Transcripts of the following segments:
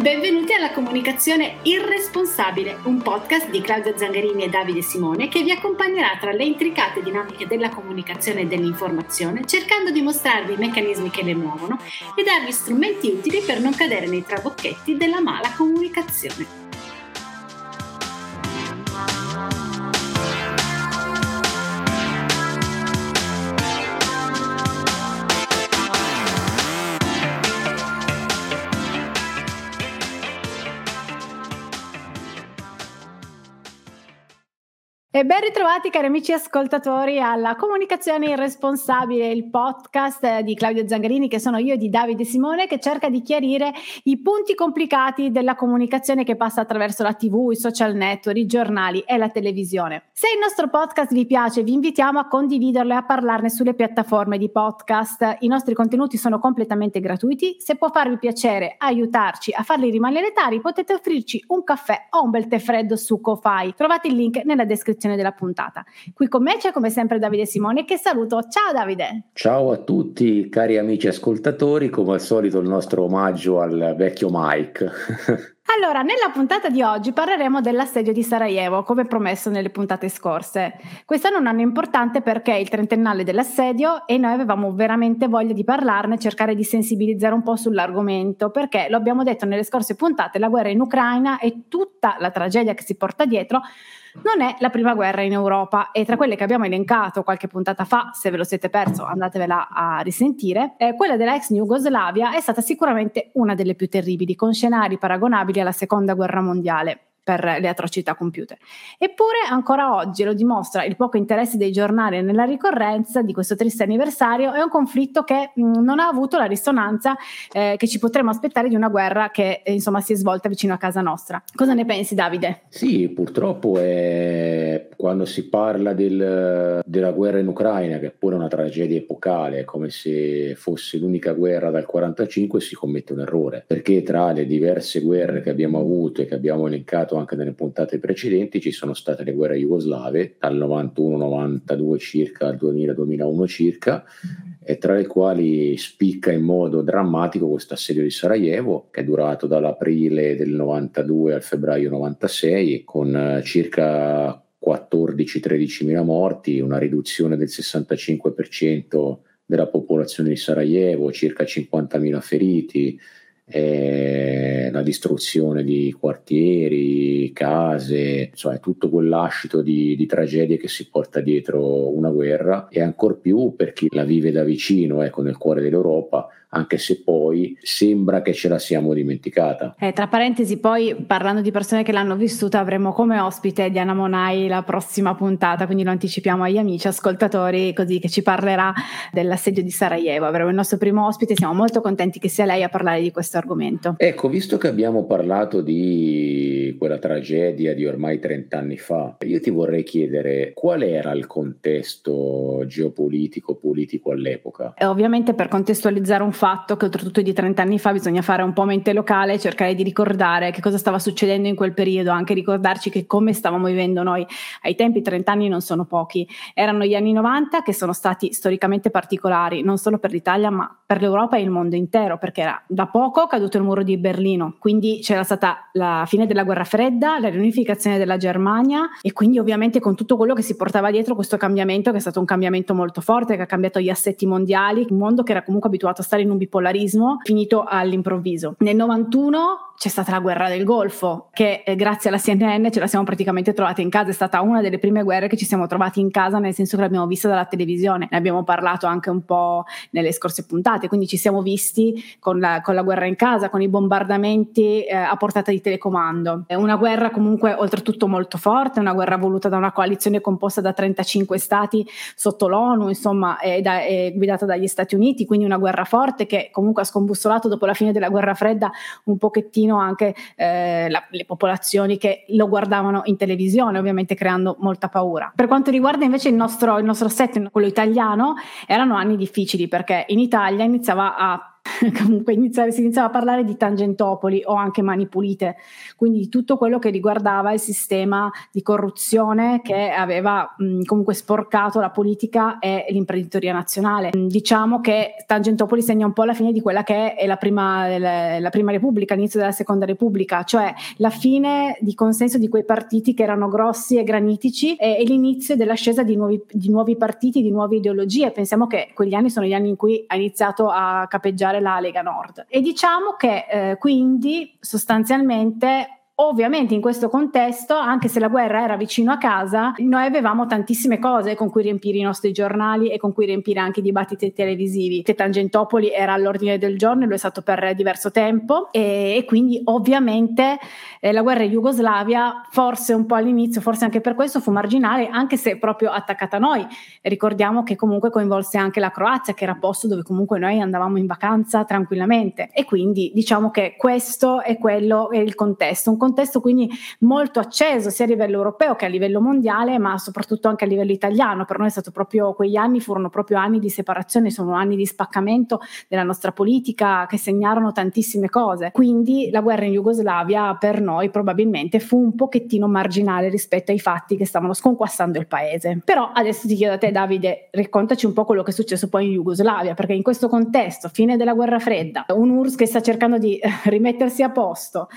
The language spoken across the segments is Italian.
Benvenuti alla Comunicazione Irresponsabile, un podcast di Claudia Zangarini e Davide Simone che vi accompagnerà tra le intricate dinamiche della comunicazione e dell'informazione, cercando di mostrarvi i meccanismi che le muovono e darvi strumenti utili per non cadere nei trabocchetti della mala comunicazione. E ben ritrovati cari amici ascoltatori alla Comunicazione Irresponsabile, il podcast di Claudio Zangarini che sono io e di Davide Simone che cerca di chiarire i punti complicati della comunicazione che passa attraverso la TV, i social network, i giornali e la televisione. Se il nostro podcast vi piace vi invitiamo a condividerlo e a parlarne sulle piattaforme di podcast. I nostri contenuti sono completamente gratuiti. Se può farvi piacere aiutarci a farli rimanere tali potete offrirci un caffè o un bel tè freddo su Ko-Fi. Trovate il link nella descrizione descrizione della puntata. Qui con me c'è come sempre Davide Simone che saluto. Ciao Davide! Ciao a tutti cari amici ascoltatori, come al solito il nostro omaggio al vecchio Mike. Allora, nella puntata di oggi parleremo dell'assedio di Sarajevo, come promesso nelle puntate scorse. Quest'anno è un anno importante perché è il trentennale dell'assedio e noi avevamo veramente voglia di parlarne, cercare di sensibilizzare un po' sull'argomento, perché lo abbiamo detto nelle scorse puntate, la guerra in Ucraina e tutta la tragedia che si porta dietro non è la prima guerra in Europa e tra quelle che abbiamo elencato qualche puntata fa, se ve lo siete perso andatevela a risentire, eh, quella della ex Jugoslavia è stata sicuramente una delle più terribili, con scenari paragonabili alla seconda guerra mondiale per le atrocità compiute. Eppure ancora oggi lo dimostra il poco interesse dei giornali nella ricorrenza di questo triste anniversario, è un conflitto che mh, non ha avuto la risonanza eh, che ci potremmo aspettare di una guerra che eh, insomma si è svolta vicino a casa nostra. Cosa ne pensi Davide? Sì, purtroppo è quando si parla del, della guerra in Ucraina, che è pure una tragedia epocale, come se fosse l'unica guerra dal 45, si commette un errore, perché tra le diverse guerre che abbiamo avuto e che abbiamo elencato citato anche nelle puntate precedenti, ci sono state le guerre jugoslave dal 91-92 circa al 2000-2001 circa, e tra le quali spicca in modo drammatico questo assedio di Sarajevo, che è durato dall'aprile del 92 al febbraio 96, con eh, circa 14-13 mila morti, una riduzione del 65% della popolazione di Sarajevo, circa 50.000 feriti, eh, la distruzione di quartieri, case, insomma tutto quell'ascito di, di, tragedie che si porta dietro una guerra e ancor più per chi la vive da vicino, ecco, nel cuore dell'Europa, anche se poi sembra che ce la siamo dimenticata. Eh, tra parentesi, poi parlando di persone che l'hanno vissuta, avremo come ospite Diana Monai la prossima puntata, quindi lo anticipiamo agli amici ascoltatori, così che ci parlerà dell'assedio di Sarajevo. Avremo il nostro primo ospite, siamo molto contenti che sia lei a parlare di questo argomento. Ecco, visto che abbiamo parlato di quella tragedia di ormai 30 anni fa, io ti vorrei chiedere qual era il contesto geopolitico, politico all'epoca? E ovviamente per contestualizzare un fatto che oltretutto di 30 anni fa bisogna fare un po' mente locale, cercare di ricordare che cosa stava succedendo in quel periodo, anche ricordarci che come stavamo vivendo noi. Ai tempi 30 anni non sono pochi, erano gli anni 90 che sono stati storicamente particolari, non solo per l'Italia ma per l'Europa e il mondo intero, perché era da poco caduto il muro di Berlino, quindi c'era stata la fine della guerra fredda, la riunificazione della Germania e quindi ovviamente con tutto quello che si portava dietro questo cambiamento che è stato un cambiamento molto forte, che ha cambiato gli assetti mondiali, un mondo che era comunque abituato a stare in in un bipolarismo finito all'improvviso. Nel 91 c'è stata la guerra del Golfo, che eh, grazie alla CNN ce la siamo praticamente trovata in casa, è stata una delle prime guerre che ci siamo trovati in casa, nel senso che l'abbiamo vista dalla televisione, ne abbiamo parlato anche un po' nelle scorse puntate, quindi ci siamo visti con la, con la guerra in casa, con i bombardamenti eh, a portata di telecomando. È una guerra comunque oltretutto molto forte, una guerra voluta da una coalizione composta da 35 stati sotto l'ONU, insomma, è, da, è guidata dagli Stati Uniti, quindi una guerra forte che comunque ha scombussolato dopo la fine della guerra fredda un pochettino anche eh, la, le popolazioni che lo guardavano in televisione, ovviamente creando molta paura. Per quanto riguarda invece il nostro, il nostro set, quello italiano, erano anni difficili perché in Italia iniziava a comunque iniziare, si iniziava a parlare di Tangentopoli o anche Mani Pulite, quindi tutto quello che riguardava il sistema di corruzione che aveva mh, comunque sporcato la politica e l'imprenditoria nazionale. Diciamo che Tangentopoli segna un po' la fine di quella che è la prima, la prima Repubblica, l'inizio della seconda Repubblica, cioè la fine di consenso di quei partiti che erano grossi e granitici e, e l'inizio dell'ascesa di nuovi, di nuovi partiti, di nuove ideologie. Pensiamo che quegli anni sono gli anni in cui ha iniziato a capeggiare la Lega Nord. E diciamo che eh, quindi sostanzialmente Ovviamente in questo contesto, anche se la guerra era vicino a casa, noi avevamo tantissime cose con cui riempire i nostri giornali e con cui riempire anche i dibattiti televisivi. Che Tangentopoli era all'ordine del giorno e lo è stato per diverso tempo e, e quindi ovviamente eh, la guerra in Jugoslavia forse un po' all'inizio, forse anche per questo fu marginale, anche se proprio attaccata a noi. Ricordiamo che comunque coinvolse anche la Croazia, che era posto dove comunque noi andavamo in vacanza tranquillamente e quindi diciamo che questo è quello è il contesto, un contesto contesto quindi molto acceso sia a livello europeo che a livello mondiale, ma soprattutto anche a livello italiano. Per noi è stato proprio quegli anni furono proprio anni di separazione, sono anni di spaccamento della nostra politica che segnarono tantissime cose. Quindi la guerra in Jugoslavia per noi probabilmente fu un pochettino marginale rispetto ai fatti che stavano sconquassando il paese. Però adesso ti chiedo a te Davide, raccontaci un po' quello che è successo poi in Jugoslavia, perché in questo contesto, fine della guerra fredda, un URSS che sta cercando di rimettersi a posto,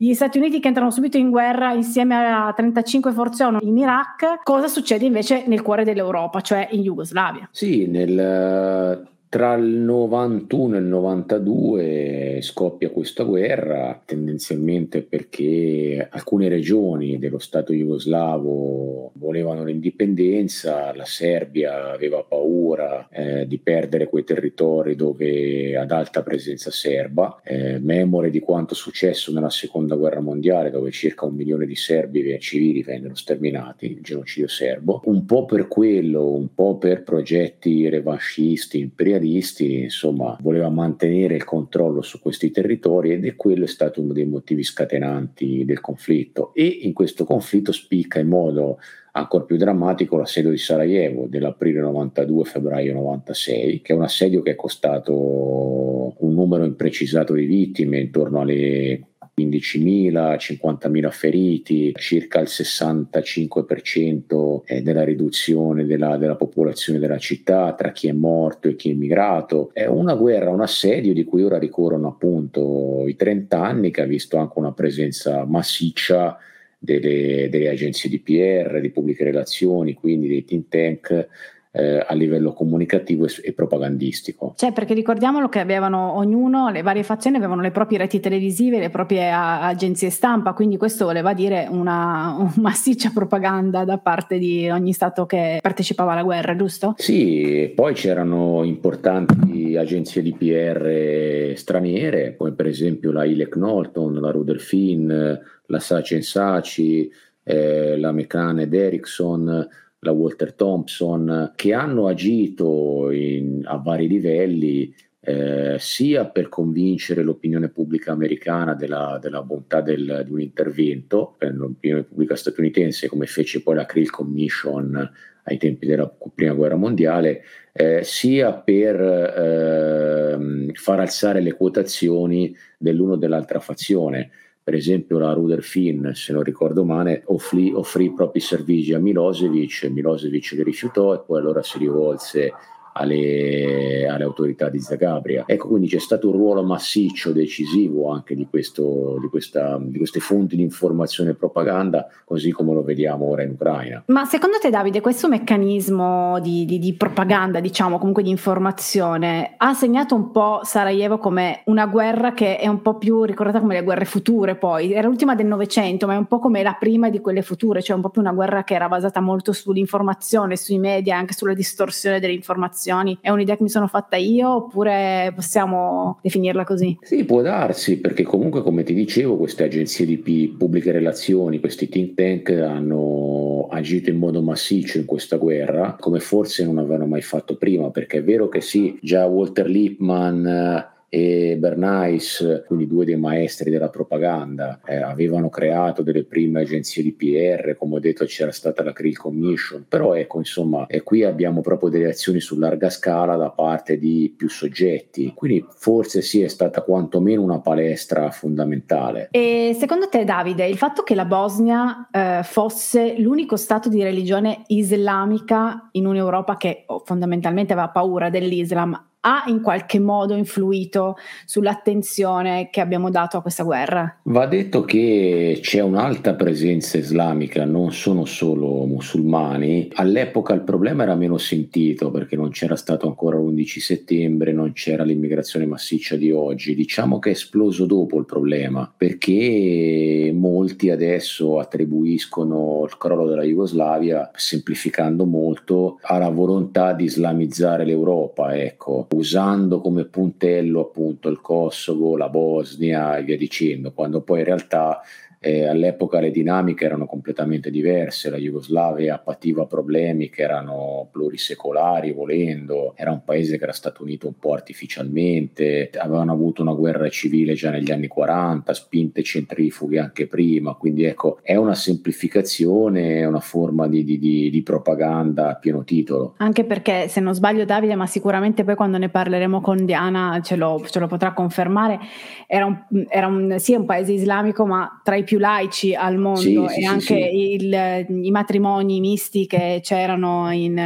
gli Stati Uniti che entrano subito in guerra insieme a 35 forze ONU in Iraq, cosa succede invece nel cuore dell'Europa, cioè in Jugoslavia? Sì, nel tra il 91 e il 92 scoppia questa guerra, tendenzialmente perché alcune regioni dello Stato jugoslavo volevano l'indipendenza, la Serbia aveva paura eh, di perdere quei territori dove ad alta presenza serba, eh, memore di quanto successo nella seconda guerra mondiale dove circa un milione di serbi civili vennero sterminati, il genocidio serbo, un po' per quello, un po' per progetti revanscisti, imperialisti, imperialisti, insomma, voleva mantenere il controllo su questi territori ed è quello è stato uno dei motivi scatenanti del conflitto. E in questo conflitto spicca in modo ancora più drammatico l'assedio di Sarajevo dell'aprile 92 febbraio 96 che è un assedio che è costato un numero imprecisato di vittime intorno alle 15.000, 50.000 feriti, circa il 65% eh, della riduzione della, della, popolazione della città tra chi è morto e chi è immigrato. È una guerra, un assedio di cui ora ricorrono appunto i 30 anni che ha visto anche una presenza massiccia delle, delle agenzie di PR, di pubbliche relazioni, quindi dei think tank eh, a livello comunicativo e, e, propagandistico. Cioè, perché ricordiamolo che avevano ognuno, le varie fazioni avevano le proprie reti televisive, le proprie a, agenzie stampa, quindi questo voleva dire una, una massiccia propaganda da parte di ogni Stato che partecipava alla guerra, giusto? Sì, poi c'erano importanti agenzie di PR straniere, come per esempio la Ilek Norton, la Rudolphin, la Sachen Saci, eh, la McCann ed Ericsson, la Walter Thompson, che hanno agito in, a vari livelli eh, sia per convincere l'opinione pubblica americana della, della bontà del, di un intervento, per l'opinione pubblica statunitense, come fece poi la Krill Commission ai tempi della prima guerra mondiale, eh, sia per eh, far alzare le quotazioni dell'uno o dell'altra fazione per esempio la Ruder Finn, se non ricordo male, offrì, offrì i propri servigi a Milosevic, Milosevic li rifiutò e poi allora si rivolse alle, alle, autorità di Zagabria. Ecco, quindi c'è stato un ruolo massiccio, decisivo anche di, questo, di, questa, di queste fonti di informazione e propaganda, così come lo vediamo ora in Ucraina. Ma secondo te, Davide, questo meccanismo di, di, di propaganda, diciamo comunque di informazione, ha segnato un po' Sarajevo come una guerra che è un po' più ricordata come le guerre future poi? Era l'ultima del Novecento, ma è un po' come la prima di quelle future, cioè un po' più una guerra che era basata molto sull'informazione, sui media, anche sulla distorsione delle informazioni. È un'idea che mi sono fatta io oppure possiamo definirla così? Sì, può darsi, perché comunque come ti dicevo queste agenzie di pubbliche relazioni, questi think tank hanno agito in modo massiccio in questa guerra, come forse non avevano mai fatto prima, perché è vero che sì, già Walter Lippmann e Bernays, quindi due dei maestri della propaganda, eh, avevano creato delle prime agenzie di PR, come ho detto c'era stata la Krill Commission, però ecco insomma eh, qui abbiamo proprio delle azioni su larga scala da parte di più soggetti, quindi forse sì è stata quantomeno una palestra fondamentale. E secondo te Davide, il fatto che la Bosnia eh, fosse l'unico stato di religione islamica in un'Europa che oh, fondamentalmente aveva paura dell'Islam ha in qualche modo influito sull'attenzione che abbiamo dato a questa guerra? Va detto che c'è un'alta presenza islamica, non sono solo musulmani. All'epoca il problema era meno sentito perché non c'era stato ancora l'11 settembre, non c'era l'immigrazione massiccia di oggi. Diciamo che è esploso dopo il problema perché molti adesso attribuiscono il crollo della Jugoslavia, semplificando molto, alla volontà di islamizzare l'Europa. Ecco usando come puntello appunto il Kosovo, la Bosnia e via dicendo, quando poi in realtà eh, all'epoca le dinamiche erano completamente diverse, la Jugoslavia pativa problemi che erano plurisecolari volendo, era un paese che era stato unito un po' artificialmente, avevano avuto una guerra civile già negli anni 40, spinte centrifughe anche prima, quindi ecco è una semplificazione, è una forma di, di, di, di propaganda a pieno titolo. Anche perché se non sbaglio Davide, ma sicuramente poi quando ne parleremo con Diana ce lo, ce lo potrà confermare, era, un, era un, sì un paese islamico ma tra i più laici al mondo sì, e sì, anche sì, il, i matrimoni misti che c'erano in,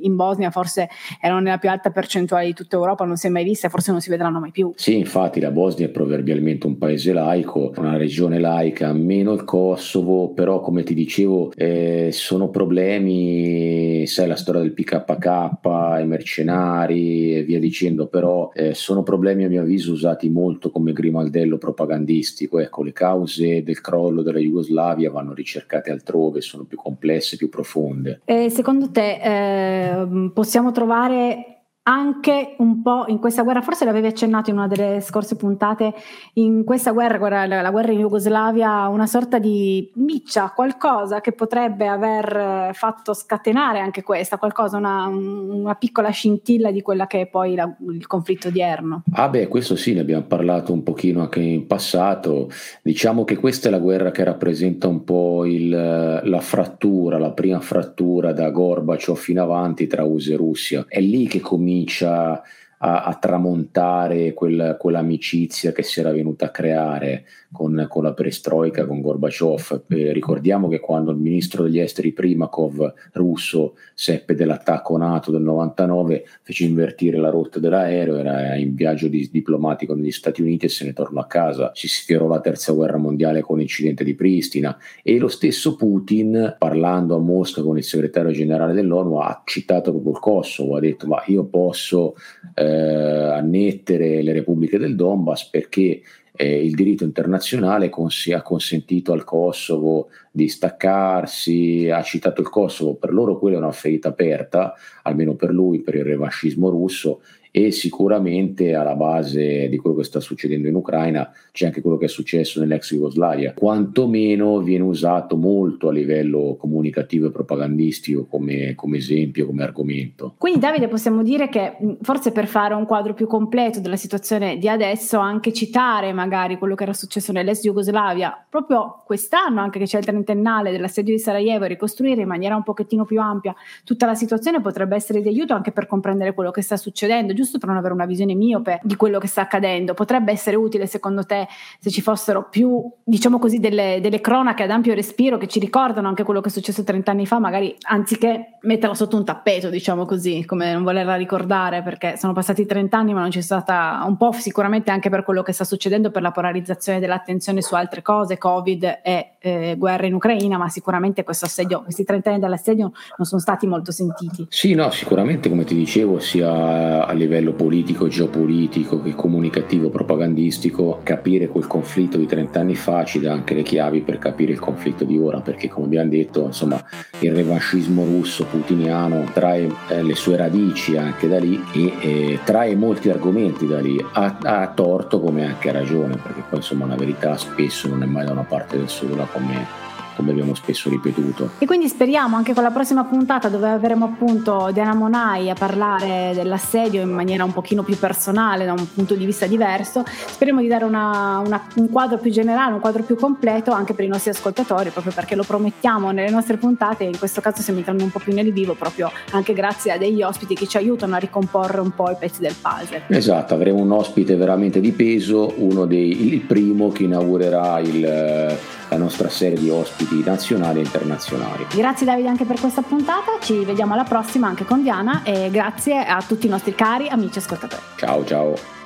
in, Bosnia forse erano nella più alta percentuale di tutta Europa, non si è mai vista forse non si vedranno mai più. Sì, infatti la Bosnia è proverbialmente un paese laico, una regione laica, meno il Kosovo, però come ti dicevo eh, sono problemi, sai la storia del PKK, i mercenari e via dicendo, però eh, sono problemi a mio avviso usati molto come grimaldello propagandistico, ecco le cause del crollo della Jugoslavia vanno ricercate altrove, sono più complesse, più profonde. E secondo te eh, possiamo trovare anche un po' in questa guerra, forse l'avevi accennato in una delle scorse puntate, in questa guerra, la, guerra in Jugoslavia, una sorta di miccia, qualcosa che potrebbe aver fatto scatenare anche questa, qualcosa, una, una piccola scintilla di quella che è poi la, il conflitto odierno. Ah beh, questo sì, ne abbiamo parlato un pochino anche in passato, diciamo che questa è la guerra che rappresenta un po' il, la frattura, la prima frattura da Gorbaciov fino avanti tra USA e Russia, è lì che comincia comincia a, a tramontare quel, quell'amicizia che si era venuta a creare con, con la perestroica, con Gorbaciov. Eh, ricordiamo che quando il ministro degli esteri Primakov russo seppe dell'attacco NATO del 99, fece invertire la rotta dell'aereo, era in viaggio di, diplomatico negli Stati Uniti e se ne tornò a casa. Si sfiorò la terza guerra mondiale con l'incidente di Pristina e lo stesso Putin, parlando a Mosca con il segretario generale dell'ONU, ha citato proprio il Kosovo, ha detto ma io posso eh, annettere le repubbliche del Donbass perché eh, il diritto internazionale cons- ha consentito al Kosovo di staccarsi, ha citato il Kosovo, per loro quella è una ferita aperta, almeno per lui, per il revanchismo russo e sicuramente alla base di quello che sta succedendo in Ucraina c'è anche quello che è successo nell'ex Jugoslavia. Quantomeno viene usato molto a livello comunicativo e propagandistico come, come esempio, come argomento. Quindi Davide possiamo dire che forse per fare un quadro più completo della situazione di adesso anche citare magari quello che era successo nell'ex Jugoslavia proprio quest'anno anche che c'è il trentennale dell'assedio di Sarajevo ricostruire in maniera un pochettino più ampia tutta la situazione potrebbe essere di aiuto anche per comprendere quello che sta succedendo giusto per non avere una visione miope di quello che sta accadendo. Potrebbe essere utile secondo te se ci fossero più, diciamo così, delle, delle cronache ad ampio respiro che ci ricordano anche quello che è successo 30 anni fa, magari anziché metterla sotto un tappeto, diciamo così, come non volerla ricordare, perché sono passati 30 anni ma non c'è stata un po' sicuramente anche per quello che sta succedendo, per la polarizzazione dell'attenzione su altre cose, Covid e eh, guerra in Ucraina, ma sicuramente questo assedio, questi 30 anni dall'assedio non sono stati molto sentiti. Sì, no, sicuramente come ti dicevo, sia a livello livello politico, geopolitico che comunicativo, propagandistico, capire quel conflitto di 30 anni fa ci dà anche le chiavi per capire il conflitto di ora, perché come abbiamo detto, insomma, il revanchismo russo putiniano trae eh, le sue radici anche da lì e eh, trae molti argomenti da lì, a, a, torto come anche a ragione, perché poi insomma la verità spesso non è mai da una parte del sola come come abbiamo spesso ripetuto. E quindi speriamo anche con la prossima puntata dove avremo appunto Diana Monai a parlare dell'assedio in maniera un pochino più personale, da un punto di vista diverso, speriamo di dare una, una, un quadro più generale, un quadro più completo anche per i nostri ascoltatori, proprio perché lo promettiamo nelle nostre puntate in questo caso stiamo entrando un po' più nel vivo, proprio anche grazie a degli ospiti che ci aiutano a ricomporre un po' i pezzi del puzzle. Esatto, avremo un ospite veramente di peso, uno dei, il primo che inaugurerà il la nostra serie di ospiti nazionali e internazionali. Grazie Davide anche per questa puntata, ci vediamo alla prossima anche con Diana e grazie a tutti i nostri cari amici ascoltatori. Ciao ciao.